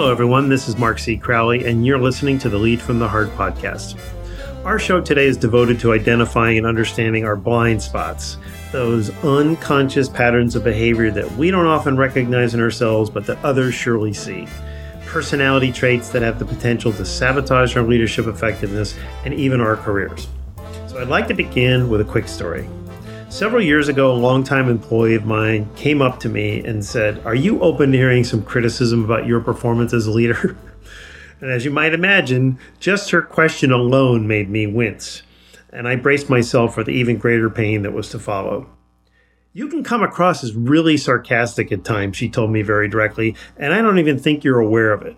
Hello, everyone. This is Mark C. Crowley, and you're listening to the Lead from the Heart podcast. Our show today is devoted to identifying and understanding our blind spots, those unconscious patterns of behavior that we don't often recognize in ourselves, but that others surely see. Personality traits that have the potential to sabotage our leadership effectiveness and even our careers. So, I'd like to begin with a quick story. Several years ago, a longtime employee of mine came up to me and said, Are you open to hearing some criticism about your performance as a leader? and as you might imagine, just her question alone made me wince, and I braced myself for the even greater pain that was to follow. You can come across as really sarcastic at times, she told me very directly, and I don't even think you're aware of it.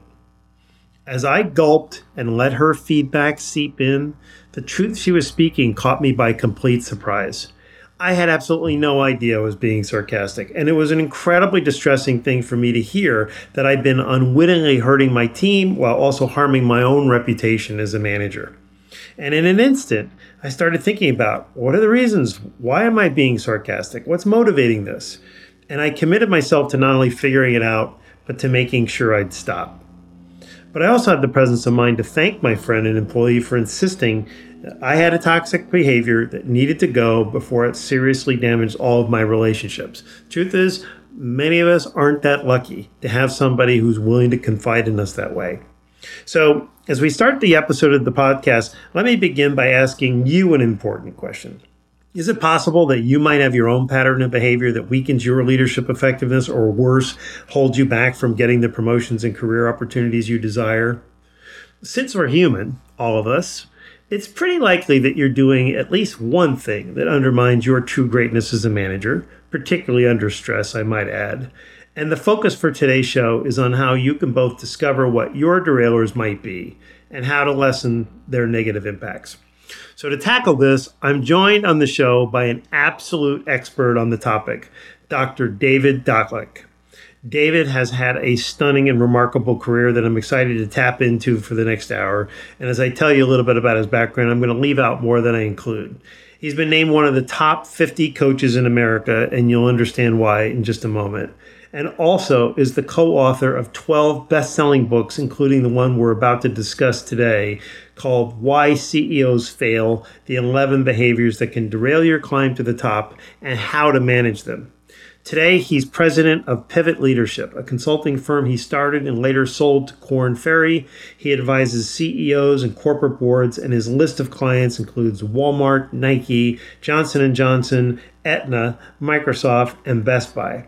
As I gulped and let her feedback seep in, the truth she was speaking caught me by complete surprise. I had absolutely no idea I was being sarcastic. And it was an incredibly distressing thing for me to hear that I'd been unwittingly hurting my team while also harming my own reputation as a manager. And in an instant, I started thinking about what are the reasons? Why am I being sarcastic? What's motivating this? And I committed myself to not only figuring it out, but to making sure I'd stop. But I also had the presence of mind to thank my friend and employee for insisting I had a toxic behavior that needed to go before it seriously damaged all of my relationships. Truth is, many of us aren't that lucky to have somebody who's willing to confide in us that way. So, as we start the episode of the podcast, let me begin by asking you an important question. Is it possible that you might have your own pattern of behavior that weakens your leadership effectiveness or worse, holds you back from getting the promotions and career opportunities you desire? Since we're human, all of us, it's pretty likely that you're doing at least one thing that undermines your true greatness as a manager, particularly under stress, I might add. And the focus for today's show is on how you can both discover what your derailers might be and how to lessen their negative impacts. So, to tackle this, I'm joined on the show by an absolute expert on the topic, Dr. David Dotlich. David has had a stunning and remarkable career that I'm excited to tap into for the next hour. And as I tell you a little bit about his background, I'm going to leave out more than I include. He's been named one of the top 50 coaches in America, and you'll understand why in just a moment. And also is the co author of 12 best selling books, including the one we're about to discuss today called Why CEOs Fail The 11 Behaviors That Can Derail Your Climb to the Top and How to Manage Them. Today, he's president of Pivot Leadership, a consulting firm he started and later sold to Korn Ferry. He advises CEOs and corporate boards, and his list of clients includes Walmart, Nike, Johnson & Johnson, Aetna, Microsoft, and Best Buy.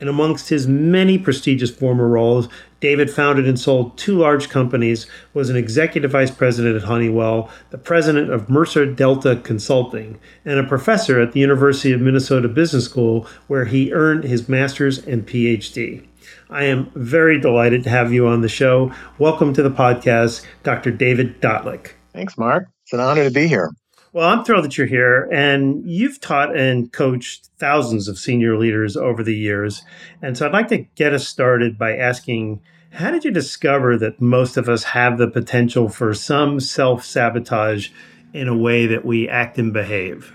And amongst his many prestigious former roles, David founded and sold two large companies, was an executive vice president at Honeywell, the president of Mercer Delta Consulting, and a professor at the University of Minnesota Business School, where he earned his master's and PhD. I am very delighted to have you on the show. Welcome to the podcast, Dr. David Dotlich. Thanks, Mark. It's an honor to be here. Well, I'm thrilled that you're here. And you've taught and coached thousands of senior leaders over the years. And so I'd like to get us started by asking how did you discover that most of us have the potential for some self sabotage in a way that we act and behave?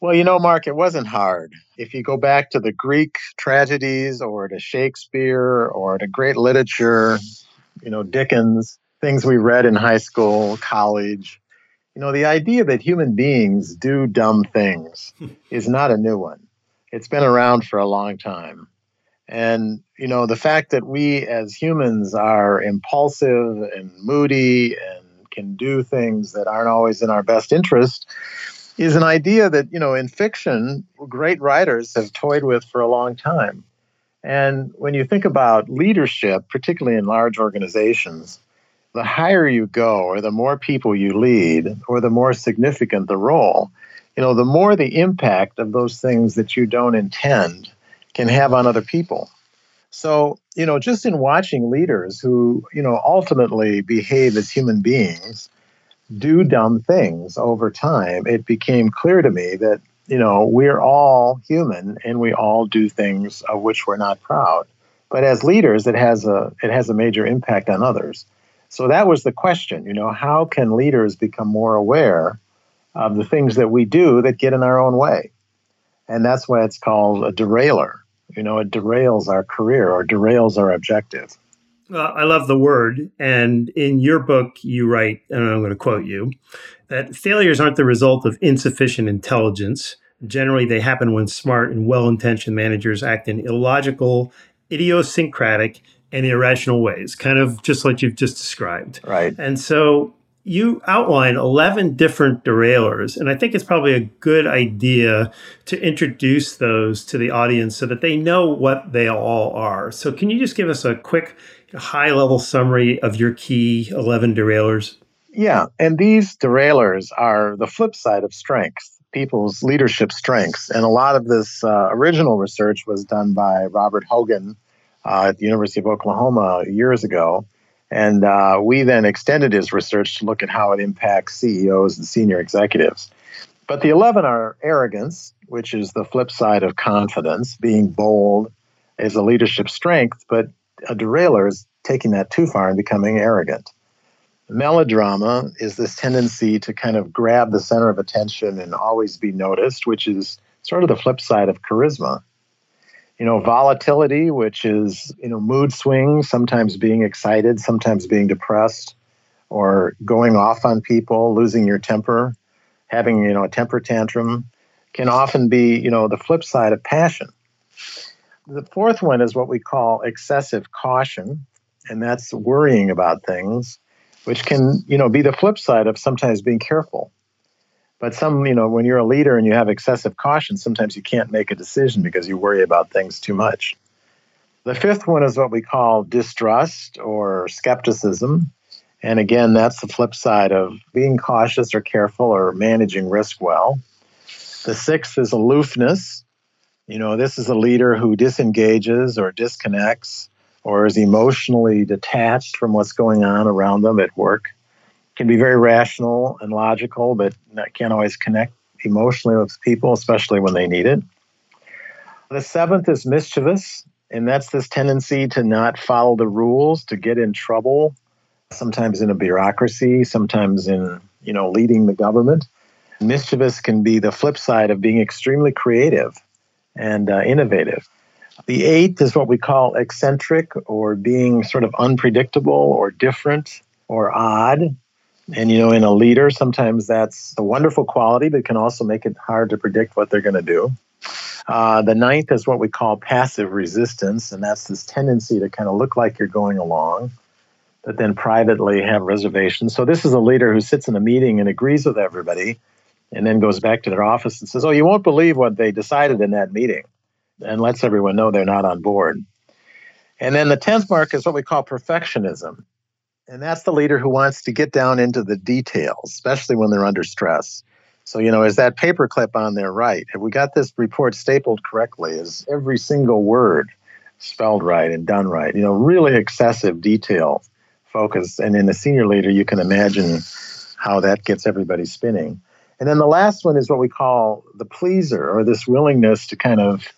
Well, you know, Mark, it wasn't hard. If you go back to the Greek tragedies or to Shakespeare or to great literature, you know, Dickens, things we read in high school, college, you know, the idea that human beings do dumb things is not a new one. It's been around for a long time. And, you know, the fact that we as humans are impulsive and moody and can do things that aren't always in our best interest is an idea that, you know, in fiction, great writers have toyed with for a long time. And when you think about leadership, particularly in large organizations, the higher you go or the more people you lead or the more significant the role you know the more the impact of those things that you don't intend can have on other people. So you know just in watching leaders who you know ultimately behave as human beings do dumb things over time it became clear to me that you know we're all human and we all do things of which we're not proud. But as leaders it has a it has a major impact on others so that was the question, you know, how can leaders become more aware of the things that we do that get in our own way? And that's why it's called a derailer. You know, it derails our career or derails our objective. I love the word. And in your book, you write, and I'm going to quote you, that failures aren't the result of insufficient intelligence. Generally, they happen when smart and well intentioned managers act in illogical, idiosyncratic, and irrational ways, kind of just like you've just described. Right. And so you outline 11 different derailers, and I think it's probably a good idea to introduce those to the audience so that they know what they all are. So, can you just give us a quick high level summary of your key 11 derailers? Yeah, and these derailers are the flip side of strengths, people's leadership strengths. And a lot of this uh, original research was done by Robert Hogan uh, at the University of Oklahoma years ago. And uh, we then extended his research to look at how it impacts CEOs and senior executives. But the 11 are arrogance, which is the flip side of confidence. Being bold is a leadership strength, but a derailer is taking that too far and becoming arrogant. Melodrama is this tendency to kind of grab the center of attention and always be noticed, which is sort of the flip side of charisma. You know, volatility, which is, you know, mood swings, sometimes being excited, sometimes being depressed, or going off on people, losing your temper, having, you know, a temper tantrum, can often be, you know, the flip side of passion. The fourth one is what we call excessive caution, and that's worrying about things, which can, you know, be the flip side of sometimes being careful. But some, you know, when you're a leader and you have excessive caution, sometimes you can't make a decision because you worry about things too much. The fifth one is what we call distrust or skepticism. And again, that's the flip side of being cautious or careful or managing risk well. The sixth is aloofness, you know, this is a leader who disengages or disconnects or is emotionally detached from what's going on around them at work. Can be very rational and logical, but can't always connect emotionally with people, especially when they need it. The seventh is mischievous, and that's this tendency to not follow the rules, to get in trouble, sometimes in a bureaucracy, sometimes in, you know, leading the government. Mischievous can be the flip side of being extremely creative and uh, innovative. The eighth is what we call eccentric or being sort of unpredictable or different or odd. And, you know, in a leader, sometimes that's a wonderful quality, but can also make it hard to predict what they're going to do. Uh, the ninth is what we call passive resistance, and that's this tendency to kind of look like you're going along, but then privately have reservations. So, this is a leader who sits in a meeting and agrees with everybody, and then goes back to their office and says, Oh, you won't believe what they decided in that meeting, and lets everyone know they're not on board. And then the 10th mark is what we call perfectionism. And that's the leader who wants to get down into the details, especially when they're under stress. So, you know, is that paperclip on there right? Have we got this report stapled correctly? Is every single word spelled right and done right? You know, really excessive detail focus. And in a senior leader, you can imagine how that gets everybody spinning. And then the last one is what we call the pleaser, or this willingness to kind of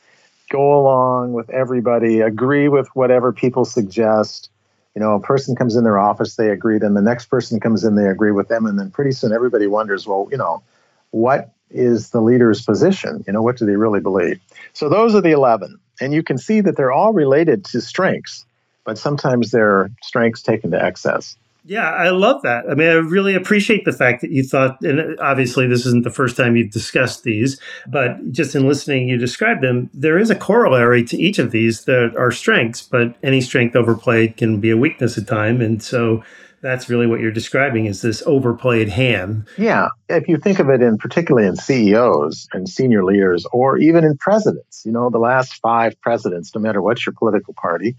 go along with everybody, agree with whatever people suggest. You know, a person comes in their office, they agree, then the next person comes in, they agree with them, and then pretty soon everybody wonders, well, you know, what is the leader's position? You know, what do they really believe? So those are the 11. And you can see that they're all related to strengths, but sometimes they're strengths taken to excess. Yeah, I love that. I mean, I really appreciate the fact that you thought, and obviously this isn't the first time you've discussed these, but just in listening, you described them. There is a corollary to each of these that are strengths, but any strength overplayed can be a weakness at time. And so that's really what you're describing is this overplayed hand. Yeah. If you think of it in particularly in CEOs and senior leaders, or even in presidents, you know, the last five presidents, no matter what your political party,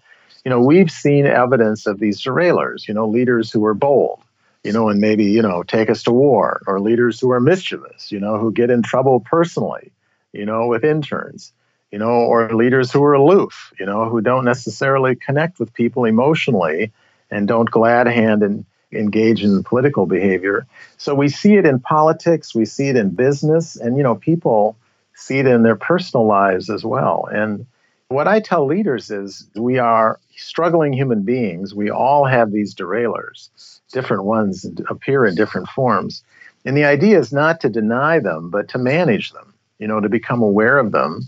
you know, we've seen evidence of these derailers, you know, leaders who are bold, you know, and maybe, you know, take us to war, or leaders who are mischievous, you know, who get in trouble personally, you know, with interns, you know, or leaders who are aloof, you know, who don't necessarily connect with people emotionally and don't glad hand and engage in political behavior. So we see it in politics, we see it in business, and, you know, people see it in their personal lives as well. And what I tell leaders is we are struggling human beings. We all have these derailers. Different ones appear in different forms. And the idea is not to deny them, but to manage them, you know, to become aware of them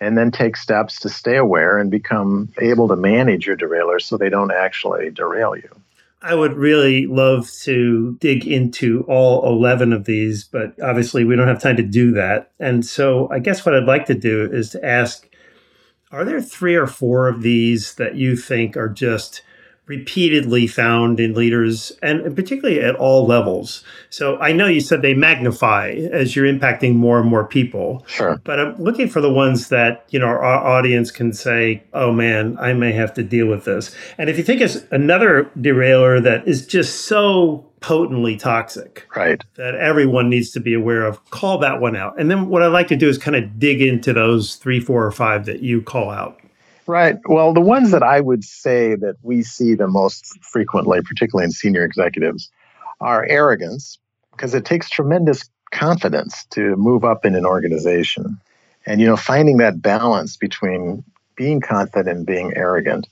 and then take steps to stay aware and become able to manage your derailers so they don't actually derail you. I would really love to dig into all 11 of these, but obviously we don't have time to do that. And so I guess what I'd like to do is to ask are there three or four of these that you think are just repeatedly found in leaders and particularly at all levels. So I know you said they magnify as you're impacting more and more people. Sure. But I'm looking for the ones that, you know, our audience can say, "Oh man, I may have to deal with this." And if you think it's another derailer that is just so potently toxic. Right. That everyone needs to be aware of. Call that one out. And then what I like to do is kind of dig into those 3, 4 or 5 that you call out. Right. Well, the ones that I would say that we see the most frequently, particularly in senior executives, are arrogance, because it takes tremendous confidence to move up in an organization. And, you know, finding that balance between being confident and being arrogant.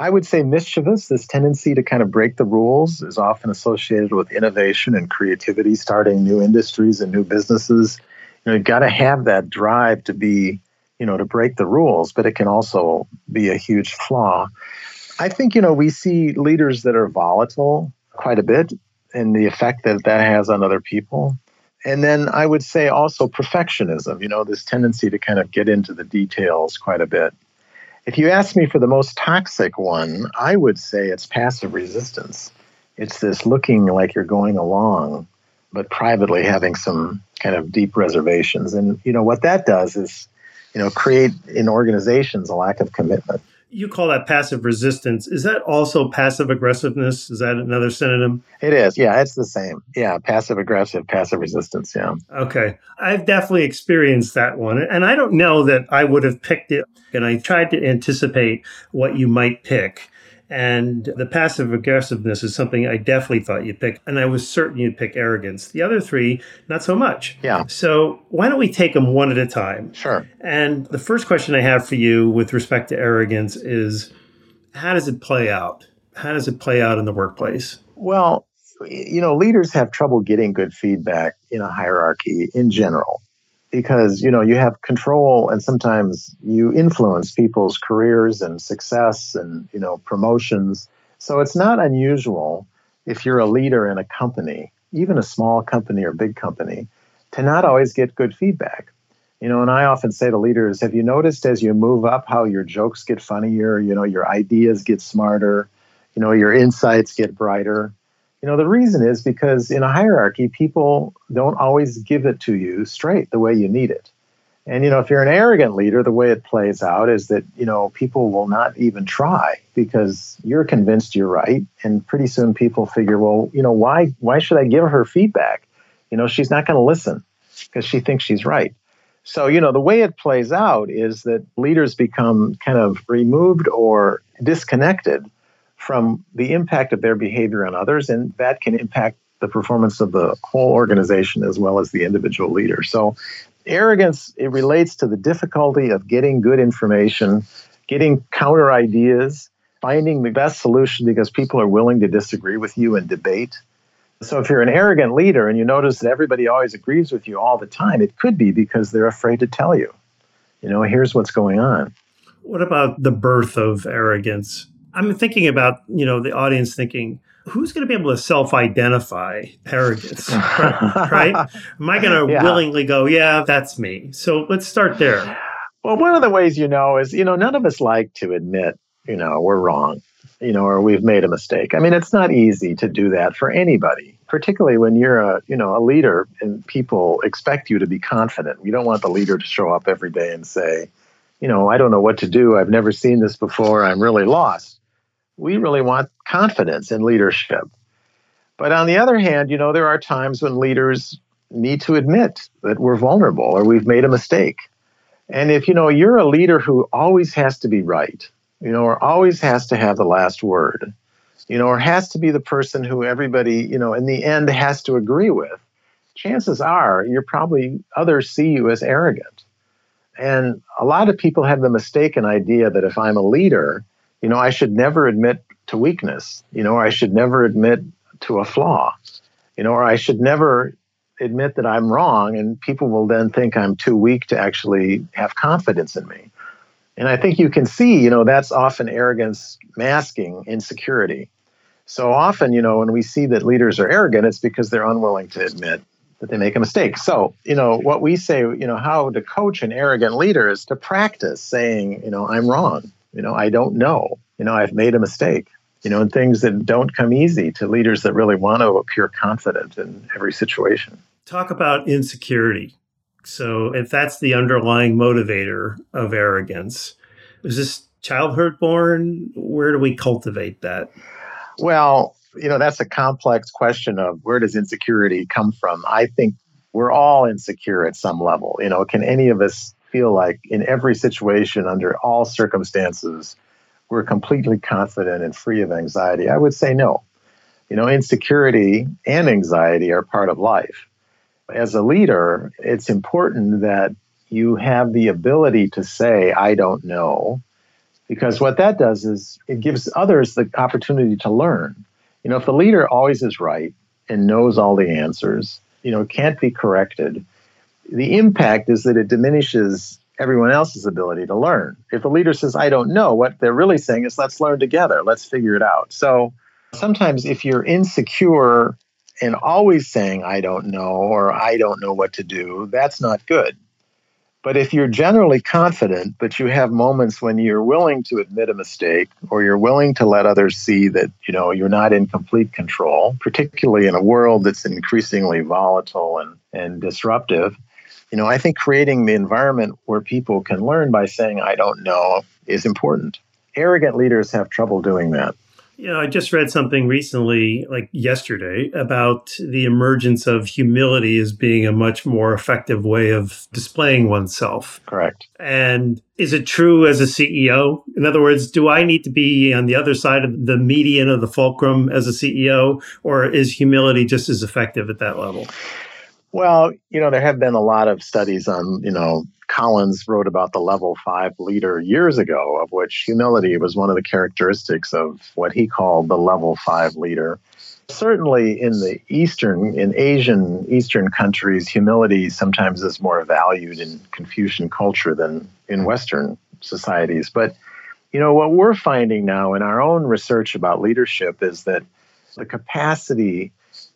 I would say mischievous, this tendency to kind of break the rules, is often associated with innovation and creativity, starting new industries and new businesses. You know, you've got to have that drive to be you know, to break the rules, but it can also be a huge flaw. I think, you know, we see leaders that are volatile quite a bit and the effect that that has on other people. And then I would say also perfectionism, you know, this tendency to kind of get into the details quite a bit. If you ask me for the most toxic one, I would say it's passive resistance. It's this looking like you're going along, but privately having some kind of deep reservations. And, you know, what that does is you know, create in organizations a lack of commitment. You call that passive resistance. Is that also passive aggressiveness? Is that another synonym? It is. Yeah, it's the same. Yeah, passive aggressive, passive resistance. Yeah. Okay. I've definitely experienced that one. And I don't know that I would have picked it. And I tried to anticipate what you might pick. And the passive aggressiveness is something I definitely thought you'd pick. And I was certain you'd pick arrogance. The other three, not so much. Yeah. So why don't we take them one at a time? Sure. And the first question I have for you with respect to arrogance is how does it play out? How does it play out in the workplace? Well, you know, leaders have trouble getting good feedback in a hierarchy in general because you know you have control and sometimes you influence people's careers and success and you know promotions. So it's not unusual if you're a leader in a company even a small company or big company to not always get good feedback. You know and i often say to leaders have you noticed as you move up how your jokes get funnier? You know your ideas get smarter. You know your insights get brighter you know, the reason is because in a hierarchy, people don't always give it to you straight the way you need it. And, you know, if you're an arrogant leader, the way it plays out is that, you know, people will not even try because you're convinced you're right. And pretty soon people figure, well, you know, why, why should I give her feedback? You know, she's not going to listen because she thinks she's right. So, you know, the way it plays out is that leaders become kind of removed or disconnected from the impact of their behavior on others, and that can impact the performance of the whole organization as well as the individual leader. So, arrogance it relates to the difficulty of getting good information, getting counter ideas, finding the best solution because people are willing to disagree with you and debate. So, if you're an arrogant leader and you notice that everybody always agrees with you all the time, it could be because they're afraid to tell you, you know, here's what's going on. What about the birth of arrogance? I'm thinking about, you know, the audience thinking, who's going to be able to self-identify arrogance right, am i going to yeah. willingly go yeah that's me. So let's start there. Well one of the ways you know is you know none of us like to admit you know we're wrong you know or we've made a mistake. I mean it's not easy to do that for anybody particularly when you're a you know a leader and people expect you to be confident. You don't want the leader to show up every day and say you know i don't know what to do. I've never seen this before. I'm really lost we really want confidence in leadership. But on the other hand, you know, there are times when leaders need to admit that we're vulnerable or we've made a mistake. And if you know you're a leader who always has to be right, you know, or always has to have the last word, you know, or has to be the person who everybody, you know, in the end has to agree with, chances are you're probably others see you as arrogant. And a lot of people have the mistaken idea that if I'm a leader, you know, I should never admit to weakness, you know, or I should never admit to a flaw, you know, or I should never admit that I'm wrong, and people will then think I'm too weak to actually have confidence in me. And I think you can see, you know, that's often arrogance masking insecurity. So often, you know, when we see that leaders are arrogant, it's because they're unwilling to admit that they make a mistake. So, you know, what we say, you know, how to coach an arrogant leader is to practice saying, you know, I'm wrong. You know, I don't know. You know, I've made a mistake. You know, and things that don't come easy to leaders that really want to appear confident in every situation. Talk about insecurity. So, if that's the underlying motivator of arrogance, is this childhood born? Where do we cultivate that? Well, you know, that's a complex question of where does insecurity come from? I think we're all insecure at some level. You know, can any of us feel like in every situation, under all circumstances, we're completely confident and free of anxiety? I would say no. You know, insecurity and anxiety are part of life. As a leader, it's important that you have the ability to say, I don't know, because what that does is it gives others the opportunity to learn. You know, if the leader always is right and knows all the answers, you know, can't be corrected, the impact is that it diminishes everyone else's ability to learn. If a leader says, I don't know, what they're really saying is, let's learn together, let's figure it out. So sometimes if you're insecure and always saying, I don't know, or I don't know what to do, that's not good. But if you're generally confident, but you have moments when you're willing to admit a mistake or you're willing to let others see that, you know, you're not in complete control, particularly in a world that's increasingly volatile and, and disruptive, you know, I think creating the environment where people can learn by saying, I don't know, is important. Arrogant leaders have trouble doing that. You know, I just read something recently, like yesterday, about the emergence of humility as being a much more effective way of displaying oneself. Correct. And is it true as a CEO? In other words, do I need to be on the other side of the median of the fulcrum as a CEO, or is humility just as effective at that level? Well, you know, there have been a lot of studies on, you know, Collins wrote about the level five leader years ago, of which humility was one of the characteristics of what he called the level five leader. Certainly in the Eastern, in Asian Eastern countries, humility sometimes is more valued in Confucian culture than in Western societies. But, you know, what we're finding now in our own research about leadership is that the capacity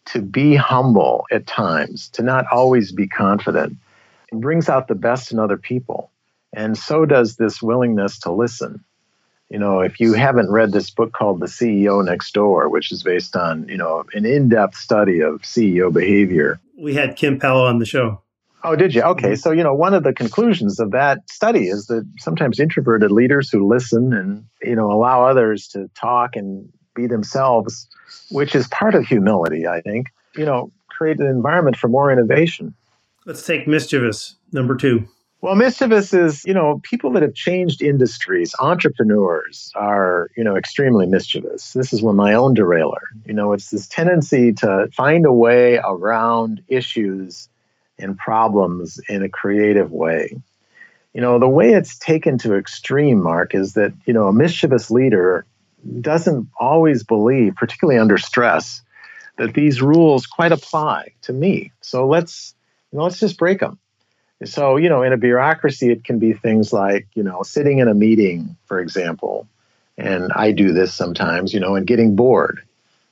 to be humble at times, to not always be confident, it brings out the best in other people. And so does this willingness to listen. You know, if you haven't read this book called The CEO Next Door, which is based on, you know, an in depth study of CEO behavior. We had Kim Powell on the show. Oh, did you? Okay. Mm-hmm. So, you know, one of the conclusions of that study is that sometimes introverted leaders who listen and, you know, allow others to talk and be themselves, which is part of humility, I think, you know, create an environment for more innovation. Let's take mischievous, number two. Well, mischievous is, you know, people that have changed industries, entrepreneurs are, you know, extremely mischievous. This is one my own derailer. You know, it's this tendency to find a way around issues and problems in a creative way. You know, the way it's taken to extreme, Mark, is that, you know, a mischievous leader doesn't always believe, particularly under stress, that these rules quite apply to me. So let's you know, let's just break them. So, you know, in a bureaucracy, it can be things like, you know, sitting in a meeting, for example, and I do this sometimes, you know, and getting bored.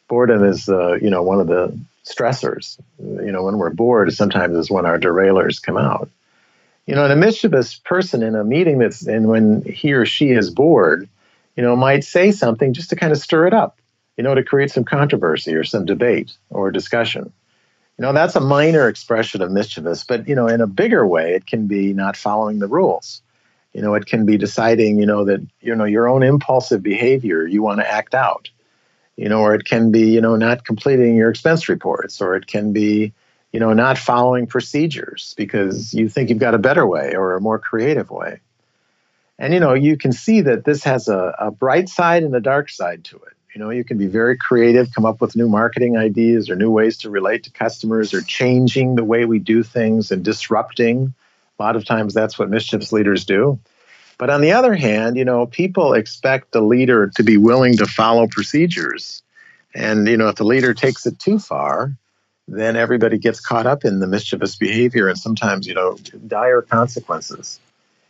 Boredom is, uh, you know, one of the stressors. You know, when we're bored, sometimes is when our derailers come out. You know, and a mischievous person in a meeting that's, and when he or she is bored, you know, might say something just to kind of stir it up, you know, to create some controversy or some debate or discussion. You know, that's a minor expression of mischievous, but, you know, in a bigger way, it can be not following the rules. You know, it can be deciding, you know, that, you know, your own impulsive behavior you want to act out. You know, or it can be, you know, not completing your expense reports, or it can be, you know, not following procedures because you think you've got a better way or a more creative way. And, you know, you can see that this has a, a bright side and a dark side to it. You know, you can be very creative, come up with new marketing ideas or new ways to relate to customers or changing the way we do things and disrupting. A lot of times that's what mischievous leaders do. But on the other hand, you know, people expect the leader to be willing to follow procedures. And, you know, if the leader takes it too far, then everybody gets caught up in the mischievous behavior and sometimes, you know, dire consequences.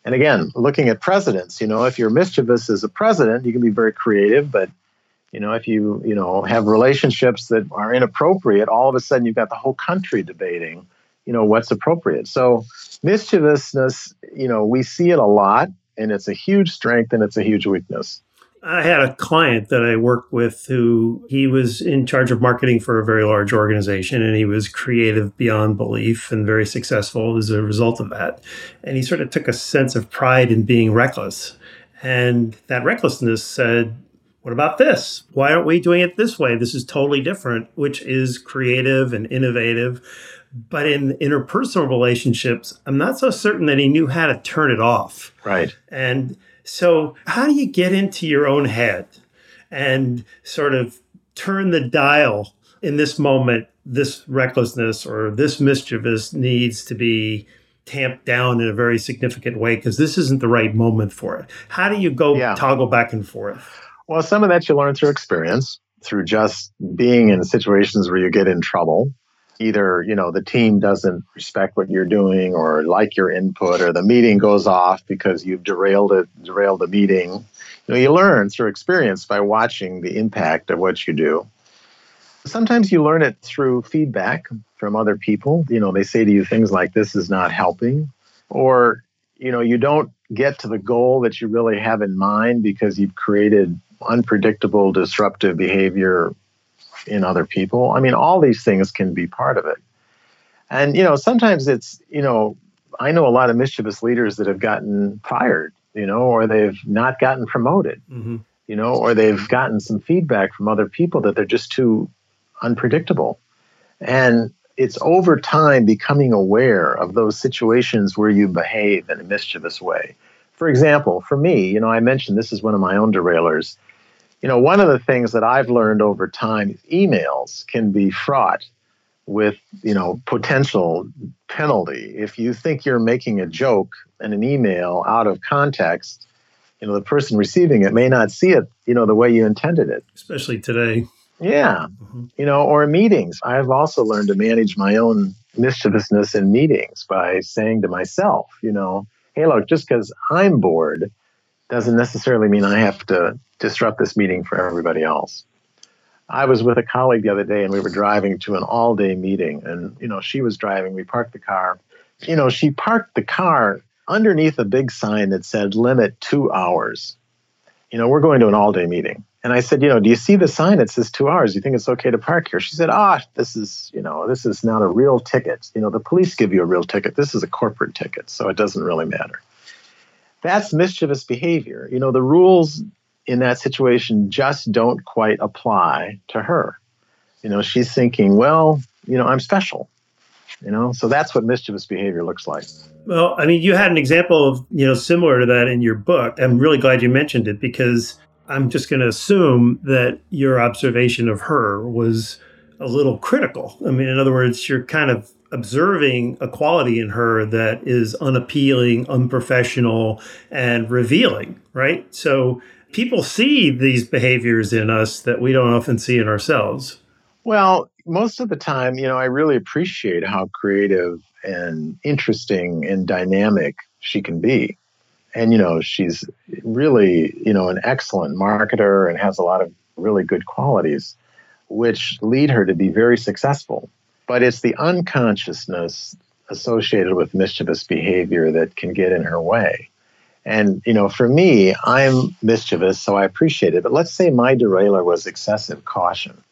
And again, looking at presidents, you know, if you're mischievous as a president, you can be very creative, but you know, if you, you know, have relationships that are inappropriate, all of a sudden you've got the whole country debating, you know, what's appropriate. So mischievousness, you know, we see it a lot and it's a huge strength and it's a huge weakness. I had a client that I worked with who he was in charge of marketing for a very large organization and he was creative beyond belief and very successful as a result of that. And he sort of took a sense of pride in being reckless. And that recklessness said, what about this? Why aren't we doing it this way? This is totally different, which is creative and innovative. But in interpersonal relationships, I'm not so certain that he knew how to turn it off. Right. And so, how do you get into your own head and sort of turn the dial in this moment? This recklessness or this mischievous needs to be tamped down in a very significant way because this isn't the right moment for it. How do you go yeah. toggle back and forth? Well, some of that you learn through experience, through just being in situations where you get in trouble either you know the team doesn't respect what you're doing or like your input or the meeting goes off because you've derailed it derailed the meeting. You know you learn through experience by watching the impact of what you do. Sometimes you learn it through feedback from other people. You know they say to you things like this is not helping. Or you know you don't get to the goal that you really have in mind because you've created unpredictable disruptive behavior in other people. I mean, all these things can be part of it. And, you know, sometimes it's, you know, I know a lot of mischievous leaders that have gotten fired, you know, or they've not gotten promoted, mm-hmm. you know, or they've gotten some feedback from other people that they're just too unpredictable. And it's over time becoming aware of those situations where you behave in a mischievous way. For example, for me, you know, I mentioned this is one of my own derailers you know, one of the things that I've learned over time, emails can be fraught with, you know, potential penalty. If you think you're making a joke in an email out of context, you know, the person receiving it may not see it, you know, the way you intended it. Especially today. Yeah. Mm-hmm. You know, or meetings. I've also learned to manage my own mischievousness in meetings by saying to myself, you know, hey, look, just because I'm bored doesn't necessarily mean I have to disrupt this meeting for everybody else. I was with a colleague the other day and we were driving to an all day meeting. And, you know, she was driving, we parked the car. You know, she parked the car underneath a big sign that said limit two hours. You know, we're going to an all day meeting. And I said, you know, do you see the sign that says two hours? Do you think it's okay to park here? She said, ah, this is, you know, this is not a real ticket. You know, the police give you a real ticket. This is a corporate ticket, so it doesn't really matter. That's mischievous behavior. You know, the rules in that situation just don't quite apply to her. You know, she's thinking, well, you know, I'm special. You know, so that's what mischievous behavior looks like. Well, I mean, you had an example of, you know, similar to that in your book. I'm really glad you mentioned it because I'm just going to assume that your observation of her was a little critical. I mean, in other words, you're kind of observing a quality in her that is unappealing, unprofessional, and revealing, right? So people see these behaviors in us that we don't often see in ourselves. Well, most of the time, you know, I really appreciate how creative and interesting and dynamic she can be. And, you know, she's really, you know, an excellent marketer and has a lot of really good qualities, which lead her to be very successful. But it's the unconsciousness associated with mischievous behavior that can get in her way. And, you know, for me, I'm mischievous, so I appreciate it. But let's say my derailer was excessive caution.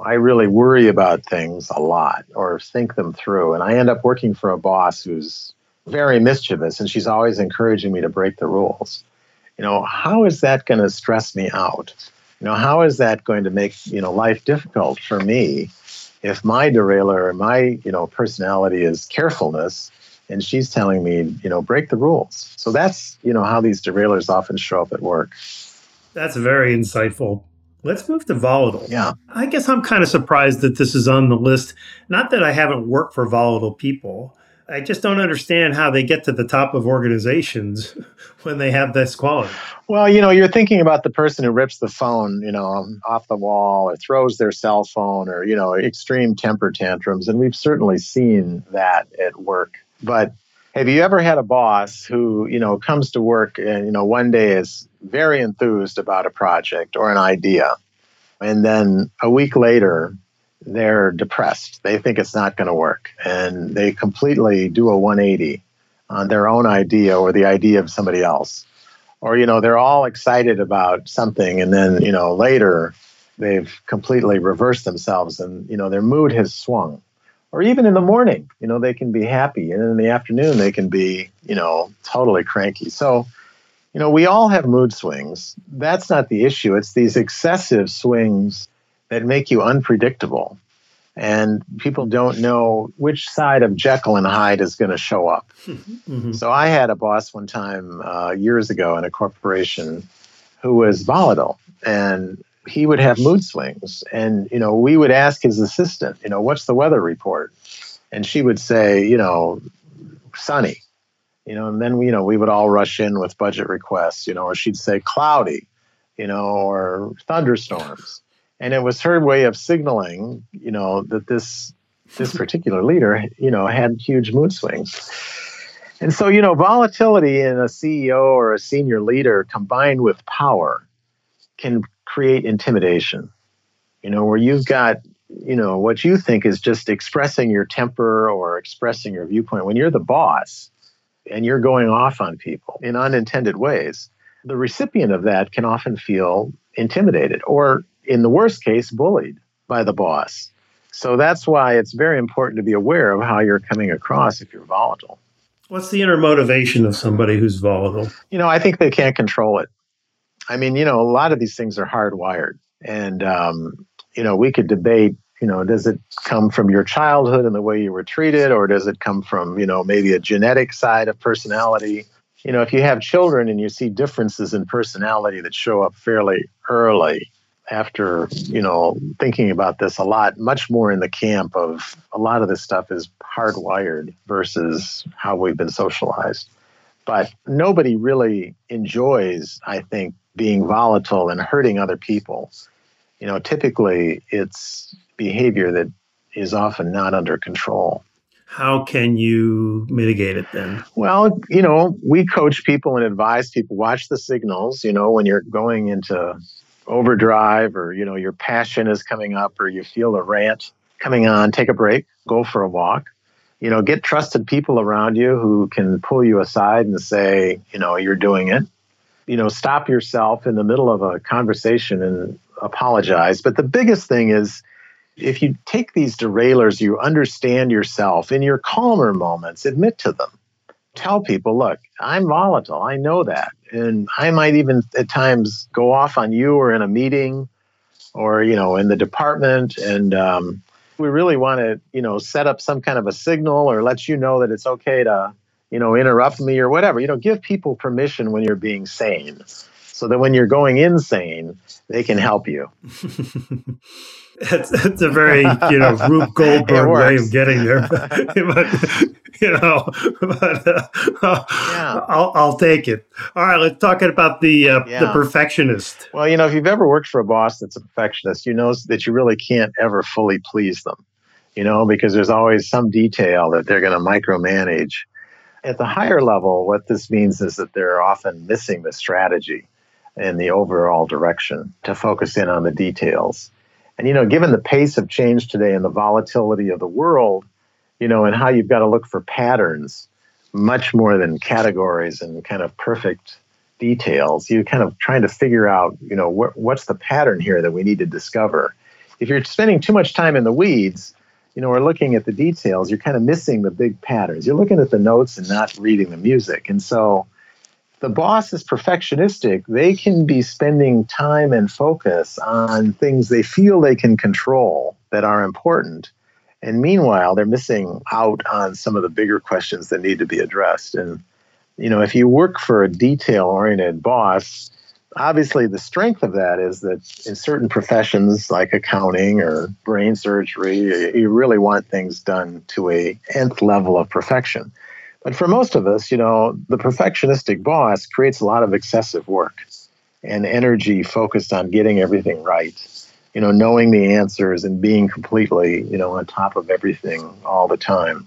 I really worry about things a lot or think them through. And I end up working for a boss who's very mischievous and she's always encouraging me to break the rules. You know, how is that going to stress me out? You know, how is that going to make, you know, life difficult for me if my derailer and my, you know, personality is carefulness and she's telling me, you know, break the rules. So that's, you know, how these derailers often show up at work. That's very insightful. Let's move to volatile. Yeah. I guess I'm kind of surprised that this is on the list. Not that I haven't worked for volatile people, I just don't understand how they get to the top of organizations when they have this quality. Well, you know, you're thinking about the person who rips the phone, you know, off the wall or throws their cell phone or, you know, extreme temper tantrums. And we've certainly seen that at work. But have you ever had a boss who, you know, comes to work and, you know, one day is very enthused about a project or an idea. And then a week later, they're depressed. They think it's not going to work. And they completely do a 180 on their own idea or the idea of somebody else. Or you know they're all excited about something and then you know later they've completely reversed themselves and you know their mood has swung. Or even in the morning you know they can be happy and in the afternoon they can be you know totally cranky. So you know we all have mood swings. That's not the issue. It's these excessive swings that make you unpredictable and people don't know which side of Jekyll and Hyde is going to show up. Mm-hmm. So I had a boss one time uh, years ago in a corporation who was volatile, and he would have mood swings. And you know, we would ask his assistant, you know, what's the weather report, and she would say, you know, sunny. You know, and then you know we would all rush in with budget requests, you know, or she'd say cloudy, you know, or thunderstorms and it was her way of signaling, you know, that this this particular leader, you know, had huge mood swings. And so, you know, volatility in a CEO or a senior leader combined with power can create intimidation. You know, where you've got, you know, what you think is just expressing your temper or expressing your viewpoint. When you're the boss and you're going off on people in unintended ways, the recipient of that can often feel intimidated or in the worst case, bullied by the boss. So that's why it's very important to be aware of how you're coming across if you're volatile. What's the inner motivation of somebody who's volatile? You know, I think they can't control it. I mean, you know, a lot of these things are hardwired. And, um, you know, we could debate, you know, does it come from your childhood and the way you were treated, or does it come from, you know, maybe a genetic side of personality? You know, if you have children and you see differences in personality that show up fairly early, after you know thinking about this a lot much more in the camp of a lot of this stuff is hardwired versus how we've been socialized. But nobody really enjoys i think being volatile and hurting other people. You know typically it's behavior that is often not under control. How can you mitigate it then? Well, you know, we coach people and advise people watch the signals, you know, when you're going into overdrive or you know your passion is coming up or you feel a rant coming on take a break go for a walk. You know get trusted people around you who can pull you aside and say you know you're doing it. You know stop yourself in the middle of a conversation and apologize. But the biggest thing is if you take these derailers you understand yourself in your calmer moments admit to them tell people, look, I'm volatile. I know that. And I might even at times go off on you or in a meeting or, you know, in the department. And um, we really want to, you know, set up some kind of a signal or let you know that it's okay to, you know, interrupt me or whatever. You know, give people permission when you're being sane so that when you're going insane, they can help you. it's, a very you know Rube Goldberg way of getting there, but, you know, but uh, yeah. I'll I'll take it. All right, let's talk about the uh, yeah. the perfectionist. Well, you know, if you've ever worked for a boss that's a perfectionist, you know that you really can't ever fully please them. You know, because there's always some detail that they're going to micromanage. At the higher level, what this means is that they're often missing the strategy and the overall direction to focus in on the details. And, you know, given the pace of change today and the volatility of the world, you know, and how you've got to look for patterns much more than categories and kind of perfect details, you're kind of trying to figure out, you know, wh- what's the pattern here that we need to discover. If you're spending too much time in the weeds, you know, or looking at the details, you're kind of missing the big patterns. You're looking at the notes and not reading the music. And so, the boss is perfectionistic, they can be spending time and focus on things they feel they can control that are important. And meanwhile, they're missing out on some of the bigger questions that need to be addressed. And, you know, if you work for a detail oriented boss, Obviously, the strength of that is that in certain professions like accounting or brain surgery, you really want things done to a nth level of perfection. But for most of us, you know, the perfectionistic boss creates a lot of excessive work and energy focused on getting everything right. You know, knowing the answers and being completely, you know, on top of everything all the time.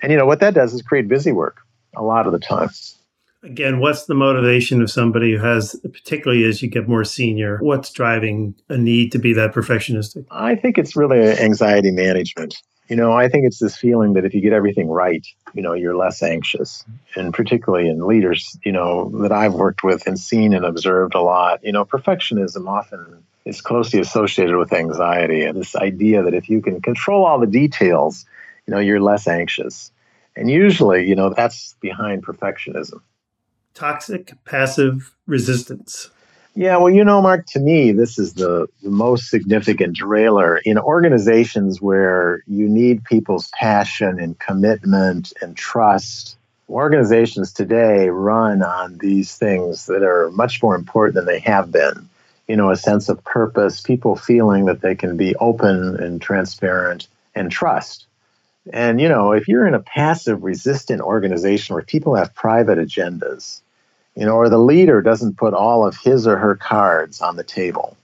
And you know what that does is create busy work a lot of the time. Again, what's the motivation of somebody who has, particularly as you get more senior, what's driving a need to be that perfectionistic? I think it's really anxiety management. You know, I think it's this feeling that if you get everything right, you know, you're less anxious. And particularly in leaders, you know, that I've worked with and seen and observed a lot, you know, perfectionism often is closely associated with anxiety and this idea that if you can control all the details, you know, you're less anxious. And usually, you know, that's behind perfectionism. Toxic passive resistance. Yeah, well, you know, Mark, to me, this is the, the most significant derailer in organizations where you need people's passion and commitment and trust. Organizations today run on these things that are much more important than they have been. You know, a sense of purpose, people feeling that they can be open and transparent and trust. And, you know, if you're in a passive, resistant organization where people have private agendas, you know, or the leader doesn't put all of his or her cards on the table.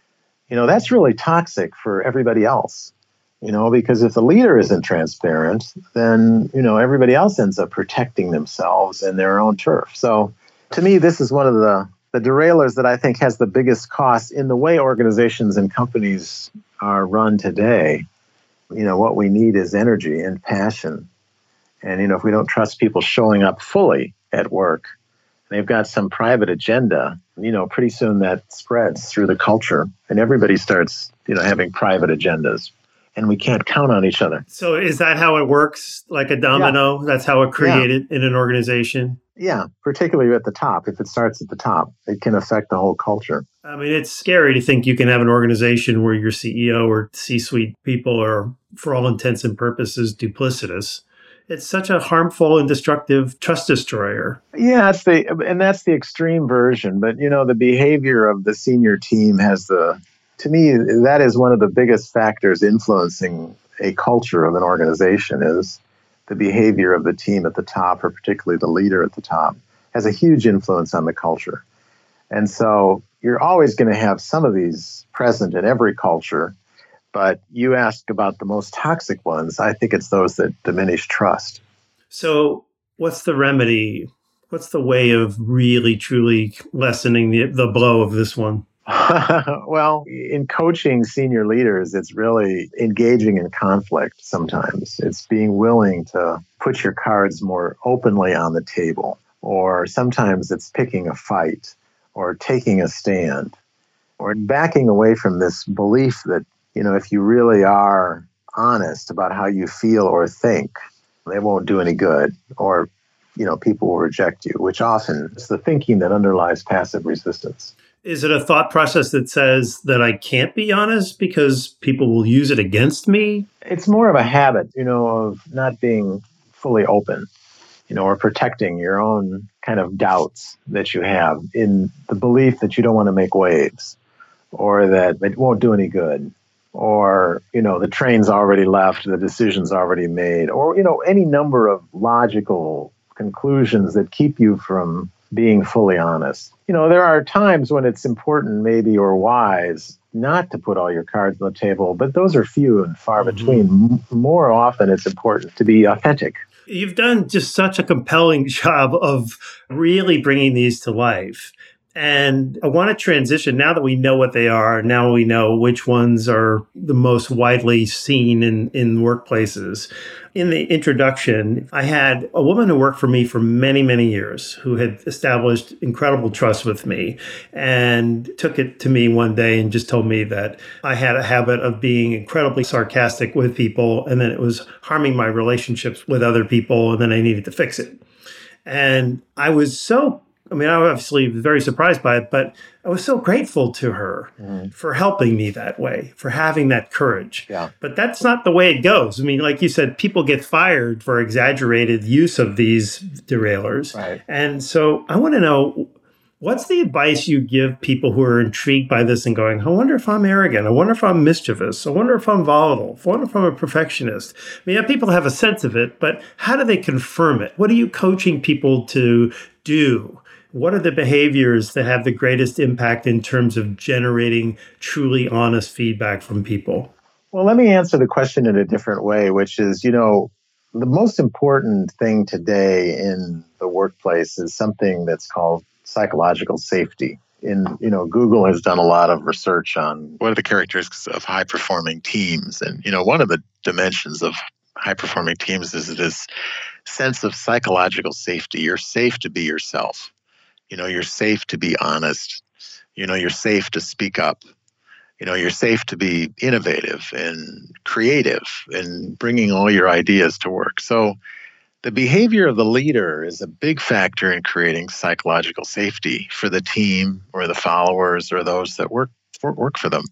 You know, that's really toxic for everybody else. You know, because if the leader isn't transparent, then, you know, everybody else ends up protecting themselves and their own turf. So to me, this is one of the, the derailers that I think has the biggest cost in the way organizations and companies are run today. You know, what we need is energy and passion. And, you know, if we don't trust people showing up fully at work, they've got some private agenda, you know, pretty soon that spreads through the culture and everybody starts, you know, having private agendas and we can't count on each other. So is that how it works? Like a domino? Yeah. That's how it created yeah. in an organization? Yeah, particularly at the top. If it starts at the top, it can affect the whole culture. I mean, it's scary to think you can have an organization where your CEO or C suite people are, for all intents and purposes, duplicitous it's such a harmful and destructive trust destroyer. Yeah, it's the and that's the extreme version. But you know, the behavior of the senior team has the to me that is one of the biggest factors influencing a culture of an organization is the behavior of the team at the top, or particularly the leader at the top, has a huge influence on the culture. And so you're always going to have some of these present in every culture but you asked about the most toxic ones. I think it's those that diminish trust. So, what's the remedy? What's the way of really, truly lessening the, the blow of this one? well, in coaching senior leaders, it's really engaging in conflict sometimes. It's being willing to put your cards more openly on the table, or sometimes it's picking a fight or taking a stand or backing away from this belief that you know, if you really are honest about how you feel or think, they won't do any good or you know people will reject you which often is the thinking that underlies passive resistance is it a thought process that says that i can't be honest because people will use it against me? It's more of a habit you know of not being fully open you know or protecting your own kind of doubts that you have in the belief that you don't want to make waves or that it won't do any good or you know the train's already left the decision's already made or you know any number of logical conclusions that keep you from being fully honest you know there are times when it's important maybe or wise not to put all your cards on the table but those are few and far mm-hmm. between more often it's important to be authentic You've done just such a compelling job of really bringing these to life. And I want to transition now that we know what they are, now we know which ones are the most widely seen in, in workplaces. In the introduction, I had a woman who worked for me for many, many years who had established incredible trust with me and took it to me one day and just told me that I had a habit of being incredibly sarcastic with people and then it was harming my relationships with other people and then I needed to fix it. And I was so I mean, I was obviously was very surprised by it, but I was so grateful to her mm. for helping me that way, for having that courage. Yeah. But that's not the way it goes. I mean, like you said, people get fired for exaggerated use of these derailers. Right. And so I want to know What's the advice you give people who are intrigued by this and going, I wonder if I'm arrogant. I wonder if I'm mischievous. I wonder if I'm volatile. I wonder if I'm a perfectionist. I mean, yeah, people have a sense of it, but how do they confirm it? What are you coaching people to do? What are the behaviors that have the greatest impact in terms of generating truly honest feedback from people? Well, let me answer the question in a different way, which is, you know, the most important thing today in the workplace is something that's called psychological safety. In you know, Google has done a lot of research on what are the characteristics of high performing teams, and you know, one of the dimensions of high performing teams is this sense of psychological safety. You're safe to be yourself. You know, you're safe to be honest. You know, you're safe to speak up. You know, you're safe to be innovative and creative and bringing all your ideas to work. So, the behavior of the leader is a big factor in creating psychological safety for the team or the followers or those that work for, work for them.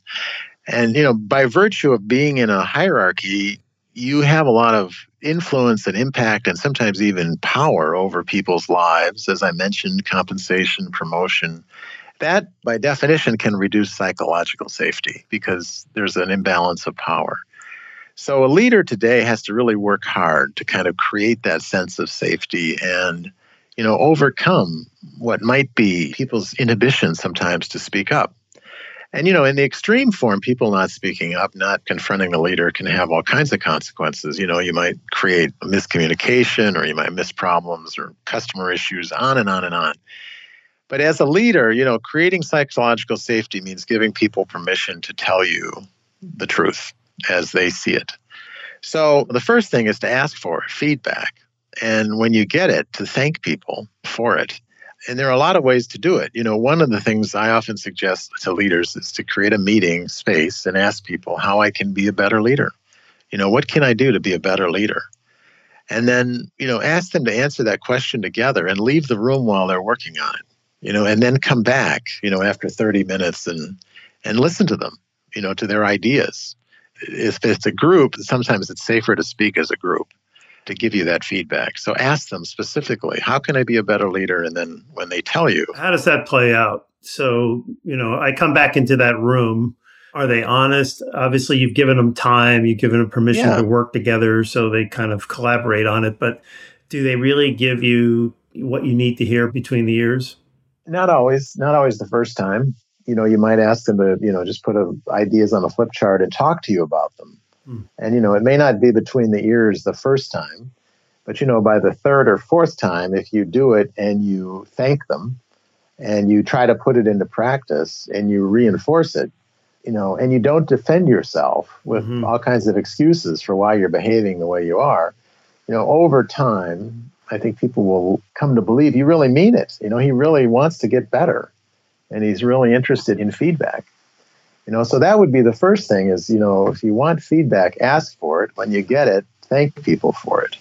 And you know, by virtue of being in a hierarchy, you have a lot of influence and impact and sometimes even power over people's lives as I mentioned compensation, promotion. That by definition can reduce psychological safety because there's an imbalance of power. So a leader today has to really work hard to kind of create that sense of safety and you know overcome what might be people's inhibition sometimes to speak up. And you know, in the extreme form, people not speaking up, not confronting the leader can have all kinds of consequences. You know, you might create miscommunication or you might miss problems or customer issues, on and on and on. But as a leader, you know, creating psychological safety means giving people permission to tell you the truth as they see it. So the first thing is to ask for feedback. And when you get it, to thank people for it. And there are a lot of ways to do it. You know, one of the things I often suggest to leaders is to create a meeting space and ask people how I can be a better leader. You know, what can I do to be a better leader? And then, you know, ask them to answer that question together and leave the room while they're working on it. You know, and then come back, you know, after 30 minutes and and listen to them, you know, to their ideas if it's a group, sometimes it's safer to speak as a group to give you that feedback. So ask them specifically, how can I be a better leader? And then when they tell you, how does that play out? So, you know, I come back into that room. Are they honest? Obviously, you've given them time, you've given them permission yeah. to work together so they kind of collaborate on it. But do they really give you what you need to hear between the ears? Not always, not always the first time you know, you might ask them to, you know, just put a, ideas on a flip chart and talk to you about them. Hmm. And, you know, it may not be between the ears the first time, but, you know, by the third or fourth time, if you do it and you thank them and you try to put it into practice and you reinforce it, you know, and you don't defend yourself with mm-hmm. all kinds of excuses for why you're behaving the way you are, you know, over time, I think people will come to believe you really mean it. You know, he really wants to get better and he's really interested in feedback. You know, so that would be the first thing is, you know, if you want feedback, ask for it. When you get it, thank people for it,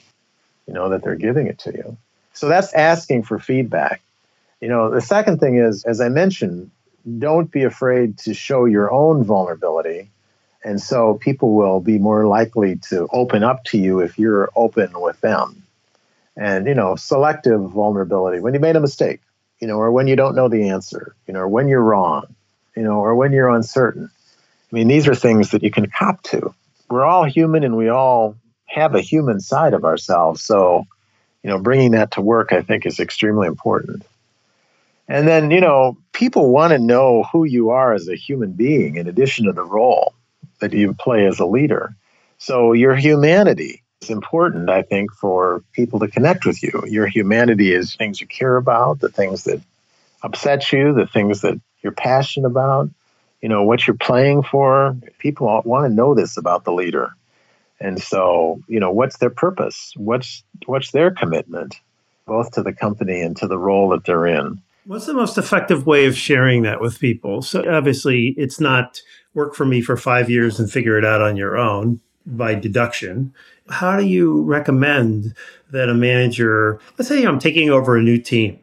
you know, that they're giving it to you. So that's asking for feedback. You know, the second thing is, as I mentioned, don't be afraid to show your own vulnerability. And so people will be more likely to open up to you if you're open with them. And, you know, selective vulnerability. When you made a mistake, you know, or when you don't know the answer, you know, or when you're wrong, you know, or when you're uncertain. I mean, these are things that you can cop to. We're all human and we all have a human side of ourselves. So, you know, bringing that to work, I think, is extremely important. And then, you know, people want to know who you are as a human being in addition to the role that you play as a leader. So, your humanity is important, I think, for people to connect with you. Your humanity is things you care about, the things that upset you, the things that you're passionate about, you know, what you're playing for. People want to know this about the leader. And so, you know, what's their purpose? What's what's their commitment, both to the company and to the role that they're in? What's the most effective way of sharing that with people? So obviously, it's not work for me for five years and figure it out on your own by deduction. How do you recommend that a manager, let's say I'm taking over a new team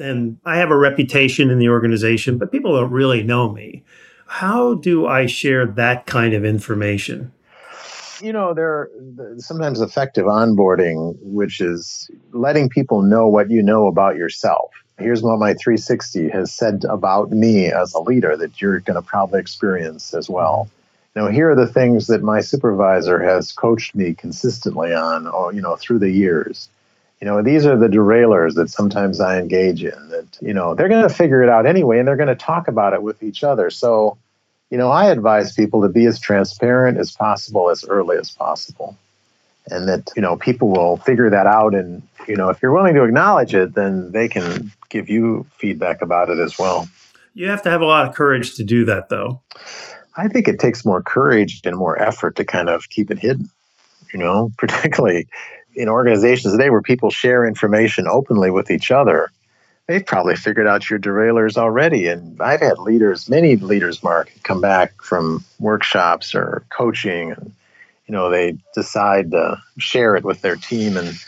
and I have a reputation in the organization, but people don't really know me. How do I share that kind of information? You know, there are sometimes effective onboarding, which is letting people know what you know about yourself Here's what my 360 has said about me as a leader that you're going to probably experience as well. Now, here are the things that my supervisor has coached me consistently on, or, you know, through the years. You know, these are the derailers that sometimes I engage in that, you know, they're going to figure it out anyway and they're going to talk about it with each other. So, you know, I advise people to be as transparent as possible as early as possible. And that, you know, people will figure that out. And, you know, if you're willing to acknowledge it, then they can give you feedback about it as well. You have to have a lot of courage to do that, though. I think it takes more courage and more effort to kind of keep it hidden, you know, particularly in organizations today where people share information openly with each other they've probably figured out your derailers already. And I've had leaders, many leaders, Mark, come back from workshops or coaching, and you know they decide to share it with their team. And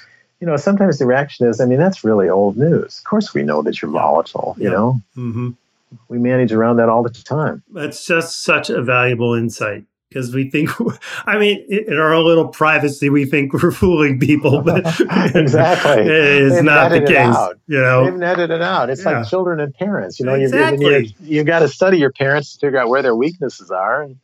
you know sometimes the reaction is, I mean, that's really old news. Of course, we know that you're volatile. You know, mm-hmm. we manage around that all the time. That's just such a valuable insight because we think, I mean, in our little privacy, we think we're fooling people, but exactly, it's They've not the case. You know, they've netted it out. It's yeah. like children and parents. You know, exactly. you you got to study your parents to figure out where their weaknesses are, and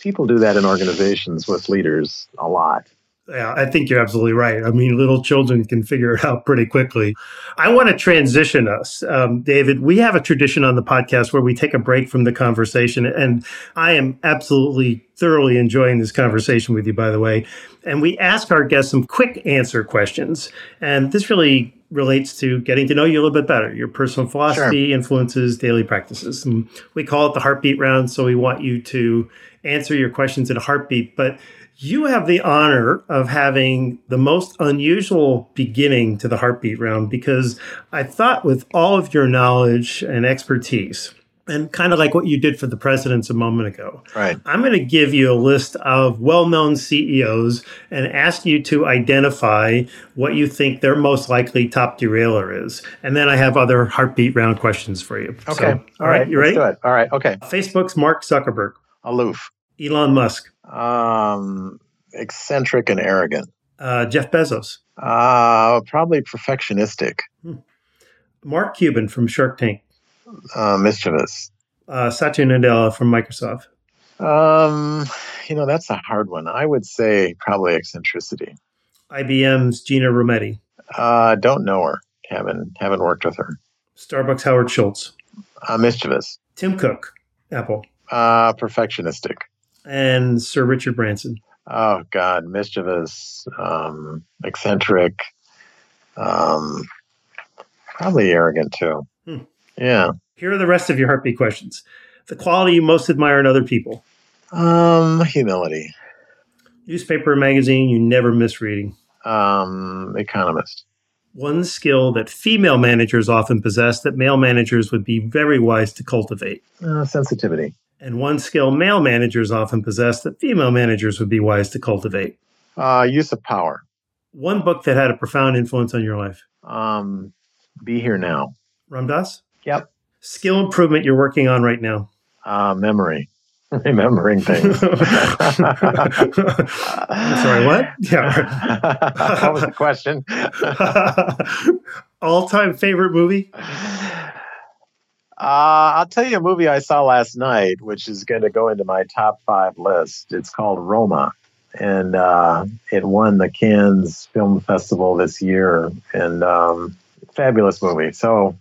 people do that in organizations with leaders a lot. Yeah, I think you're absolutely right. I mean, little children can figure it out pretty quickly. I want to transition us, um, David. We have a tradition on the podcast where we take a break from the conversation, and I am absolutely thoroughly enjoying this conversation with you, by the way. And we ask our guests some quick answer questions, and this really relates to getting to know you a little bit better, your personal philosophy, sure. influences, daily practices. And we call it the heartbeat round, so we want you to answer your questions in a heartbeat, but you have the honor of having the most unusual beginning to the heartbeat round because I thought, with all of your knowledge and expertise, and kind of like what you did for the presidents a moment ago. Right. I'm going to give you a list of well-known CEOs and ask you to identify what you think their most likely top derailer is. And then I have other heartbeat round questions for you. Okay. So, all, all right. right. You ready? All right. Okay. Facebook's Mark Zuckerberg. Aloof. Elon Musk. Um, eccentric and arrogant. Uh, Jeff Bezos. Uh, probably perfectionistic. Hmm. Mark Cuban from Shark Tank. Uh, mischievous. Uh, Satya Nadella from Microsoft. Um, you know, that's a hard one. I would say probably eccentricity. IBM's Ginni Rometty. Uh, don't know her. Haven't haven't worked with her. Starbucks Howard Schultz. Uh, mischievous. Tim Cook, Apple. Uh, perfectionistic and Sir Richard Branson? Oh God, mischievous, um, eccentric, um, probably arrogant too. Hmm. Yeah. Here are the rest of your heartbeat questions. The quality you most admire in other people. Um, humility. Newspaper or magazine you never miss reading. Um, Economist. One skill that female managers often possess that male managers would be very wise to cultivate. Uh, sensitivity and one skill male managers often possess that female managers would be wise to cultivate? Uh, use of power. One book that had a profound influence on your life? Um, Be Here Now. Ram Dass? Yep. Skill improvement you're working on right now? Uh, memory. Remembering things. Sorry, what? Yeah. what was the question? All time favorite movie? Uh, I'll tell you a movie I saw last night, which is going to go into my top five list. It's called Roma, and uh, it won the Cannes Film Festival this year. And um, fabulous movie. So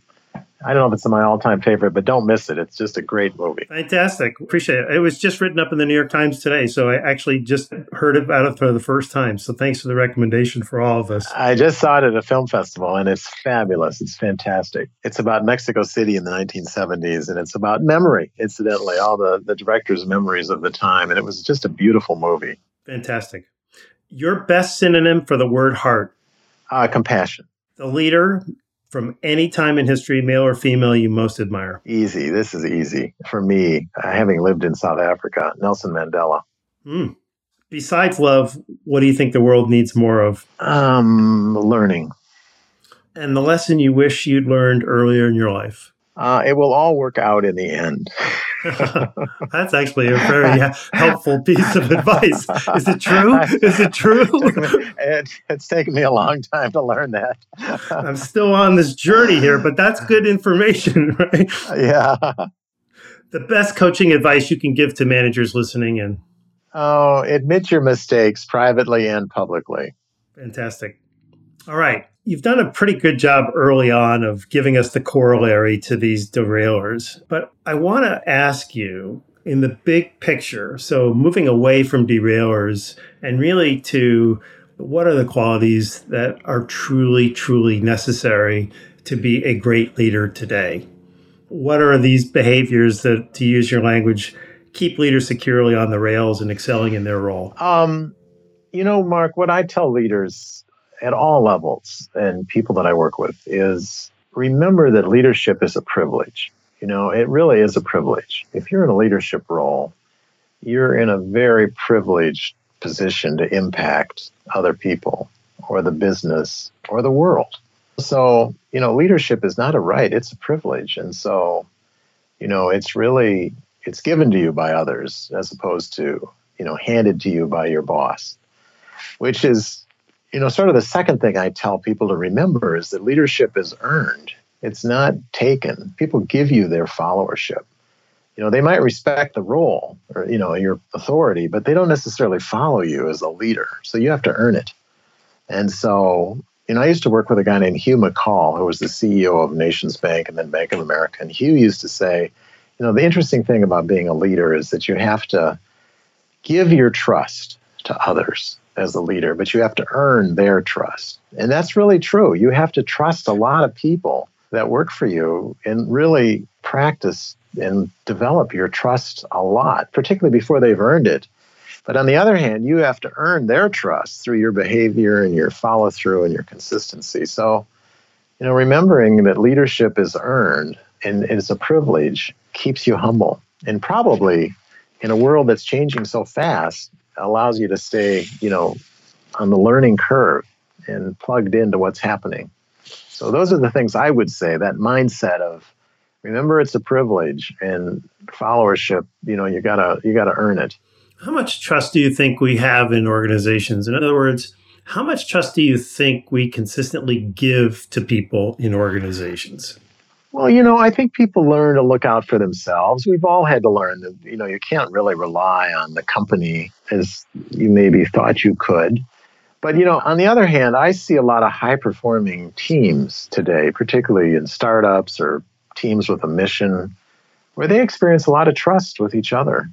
I don't know if it's my all-time favorite, but don't miss it. It's just a great movie. Fantastic. Appreciate it. It was just written up in the New York Times today, so I actually just heard about it for the first time. So thanks for the recommendation for all of us. I just saw it at a film festival, and it's fabulous. It's fantastic. It's about Mexico City in the 1970s, and it's about memory, incidentally, all the, the director's memories of the time. And it was just a beautiful movie. Fantastic. Your best synonym for the word heart? Uh, compassion. The leader from any time in history, male or female, you most admire? Easy. This is easy for me, having lived in South Africa. Nelson Mandela. Mm. Besides love, what do you think the world needs more of? Um, learning. And the lesson you wish you'd learned earlier in your life? Uh, it will all work out in the end. That's actually a very helpful piece of advice. Is it true? Is it true? it, it's taken me a long time to learn that. I'm still on this journey here, but that's good information, right? Yeah. The best coaching advice you can give to managers listening in. Oh, admit your mistakes privately and publicly. Fantastic. All right. You've done a pretty good job early on of giving us the corollary to these derailers, but I want to ask you in the big picture. So, moving away from derailers and really to what are the qualities that are truly, truly necessary to be a great leader today? What are these behaviors that, to use your language, keep leaders securely on the rails and excelling in their role? Um, you know, Mark, what I tell leaders at all levels and people that I work with is remember that leadership is a privilege. You know, it really is a privilege. If you're in a leadership role, you're in a very privileged position to impact other people or the business or the world. So, you know, leadership is not a right, it's a privilege. And so, you know, it's really it's given to you by others as opposed to, you know, handed to you by your boss. Which is you know, sort of the second thing I tell people to remember is that leadership is earned. It's not taken. People give you their followership. You know, they might respect the role or, you know, your authority, but they don't necessarily follow you as a leader. So you have to earn it. And so, you know, I used to work with a guy named Hugh McColl, who was the CEO of Nations Bank and then Bank of America. And Hugh used to say, you know, the interesting thing about being a leader is that you have to give your trust to others as a leader, but you have to earn their trust. And that's really true. You have to trust a lot of people that work for you and really practice and develop your trust a lot, particularly before they've earned it. But on the other hand, you have to earn their trust through your behavior and your follow through and your consistency. So, you know, remembering that leadership is earned and it's a privilege keeps you humble. And probably in a world that's changing so fast, allows you to stay, you know, on the learning curve and plugged into what's happening. So those are the things I would say. That mindset of remember it's a privilege and followership. You know, you gotta you gotta earn it. How much trust do you think we have in organizations? In other words, how much trust do you think we consistently give to people in organizations? Well, you know, I think people learn to look out for themselves. We've all had to learn that, you know, you can't really rely on the company as you maybe thought you could. But, you know, on the other hand, I see a lot of high performing teams today, particularly in startups or teams with a mission, where they experience a lot of trust with each other.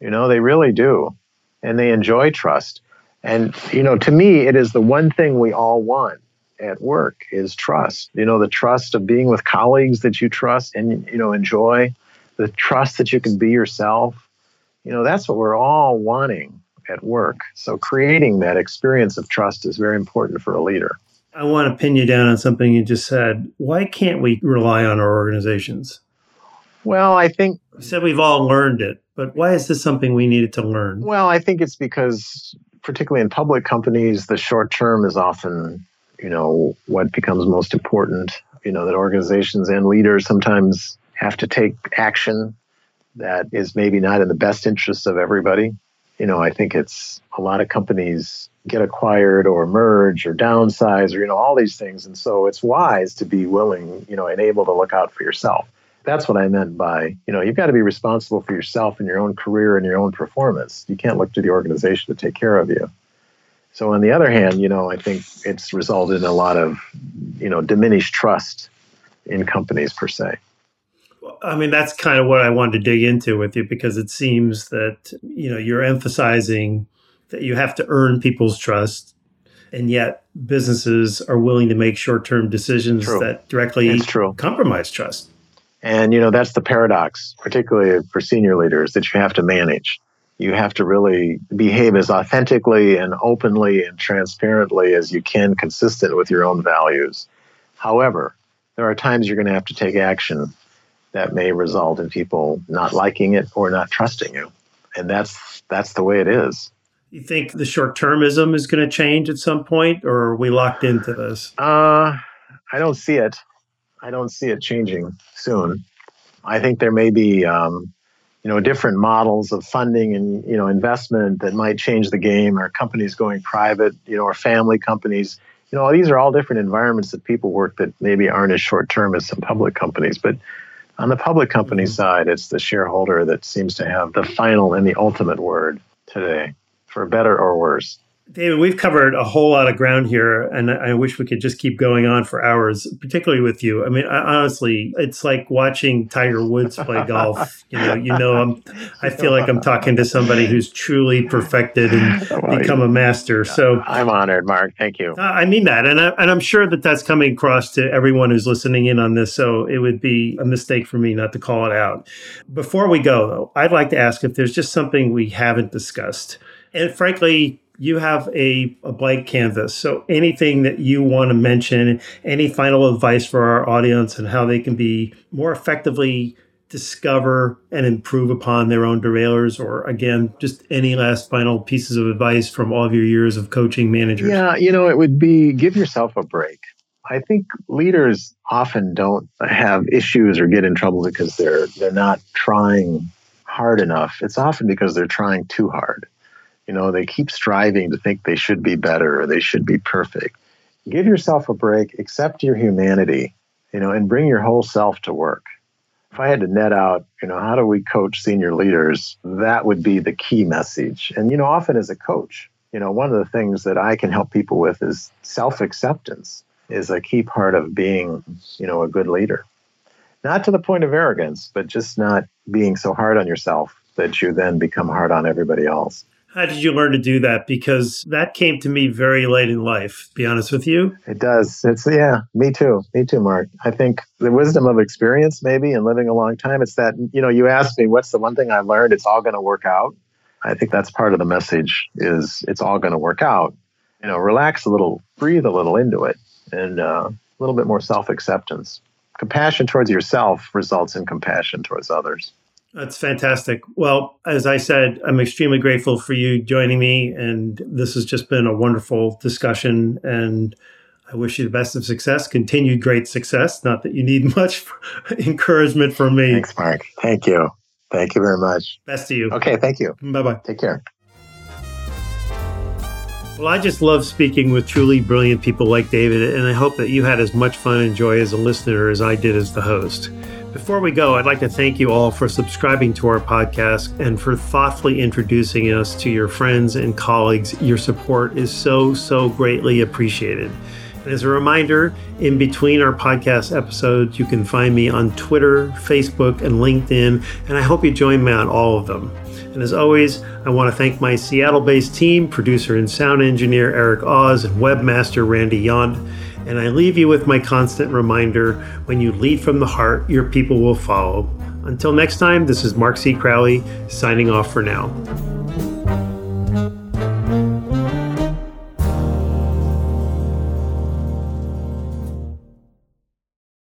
You know, they really do. And they enjoy trust. And, you know, to me, it is the one thing we all want at work is trust. You know, the trust of being with colleagues that you trust and you know enjoy, the trust that you can be yourself. You know, that's what we're all wanting at work. So creating that experience of trust is very important for a leader. I want to pin you down on something you just said. Why can't we rely on our organizations? Well, I think you said we've all learned it, but why is this something we needed to learn? Well, I think it's because particularly in public companies, the short term is often you know what becomes most important you know that organizations and leaders sometimes have to take action that is maybe not in the best interest of everybody. You know i think it's a lot of companies get acquired or merge or downsize or you know all these things. And so it's wise to be willing you know and able to look out for yourself. That's what i meant by you know you've got to be responsible for yourself and your own career and your own performance. You can't look to the organization to take care of you so on the other hand, you know, I think it's resulted in a lot of, you know, diminished trust in companies per se. I mean, that's kind of what I wanted to dig into with you because it seems that, you know, you're emphasizing that you have to earn people's trust and yet businesses are willing to make short-term decisions true. that directly compromise trust. And you know, that's the paradox, particularly for senior leaders that you have to manage you have to really behave as authentically and openly and transparently as you can, consistent with your own values. However, there are times you're going to have to take action that may result in people not liking it or not trusting you. And that's that's the way it is. You think the short termism is going to change at some point, or are we locked into this? Uh, I don't see it. I don't see it changing soon. I think there may be, um, you know, different models of funding and you know investment that might change the game, or companies going private, you know, or family companies. You know, these are all different environments that people work that maybe aren't as short term as some public companies, but on the public company mm-hmm. side, it's the shareholder that seems to have the final and the ultimate word today, for better or worse. David, we've covered a whole lot of ground here, and I wish we could just keep going on for hours, particularly with you. I mean, I, honestly, it's like watching Tiger Woods play golf. You know, you know, I'm, I feel like I'm talking to somebody who's truly perfected and well, become a master. So I'm honored, Mark. Thank you. I mean that, and I, and I'm sure that that's coming across to everyone who's listening in on this. So it would be a mistake for me not to call it out. Before we go, though, I'd like to ask if there's just something we haven't discussed, and frankly you have a, a blank canvas. So anything that you want to mention, any final advice for our audience and how they can be more effectively discover and improve upon their own derailers or again just any last final pieces of advice from all of your years of coaching managers? Yeah you know it would be give yourself a break. I think leaders often don't have issues or get in trouble because they're they're not trying hard enough. It's often because they're trying too hard you know, they keep striving to think they should be better or they should be perfect. Give yourself a break, accept your humanity, you know, and bring your whole self to work. If I had to net out, you know, how do we coach senior leaders? That would be the key message. And, you know, often as a coach, you know, one of the things that I can help people with is self acceptance is a key part of being, you know, a good leader. Not to the point of arrogance, but just not being so hard on yourself that you then become hard on everybody else. How did you learn to do that? Because that came to me very late in life, be honest with you. It does. It's, yeah, me too. Me too, Mark. I think the wisdom of experience, maybe, and living a long time, it's that, you know, you asked me, what's the one thing I learned? It's all going to work out. I think that's part of the message is it's all going to work out. You know, relax a little, breathe a little into it, and uh, a little bit more self acceptance. Compassion towards yourself results in compassion towards others. That's fantastic. Well, as I said, I'm extremely grateful for you joining me. And this has just been a wonderful discussion. And I wish you the best of success, continued great success. Not that you need much encouragement from me. Thanks, Mark. Thank you. Thank you very much. Best to you. Okay. Thank you. Bye bye. Take care. Well, I just love speaking with truly brilliant people like David, and I hope that you had as much fun and joy as a listener as I did as the host. Before we go, I'd like to thank you all for subscribing to our podcast and for thoughtfully introducing us to your friends and colleagues. Your support is so, so greatly appreciated. And as a reminder, in between our podcast episodes, you can find me on Twitter, Facebook, and LinkedIn, and I hope you join me on all of them. And as always, I want to thank my Seattle based team, producer and sound engineer Eric Oz, and webmaster Randy Yont. And I leave you with my constant reminder when you lead from the heart, your people will follow. Until next time, this is Mark C. Crowley signing off for now.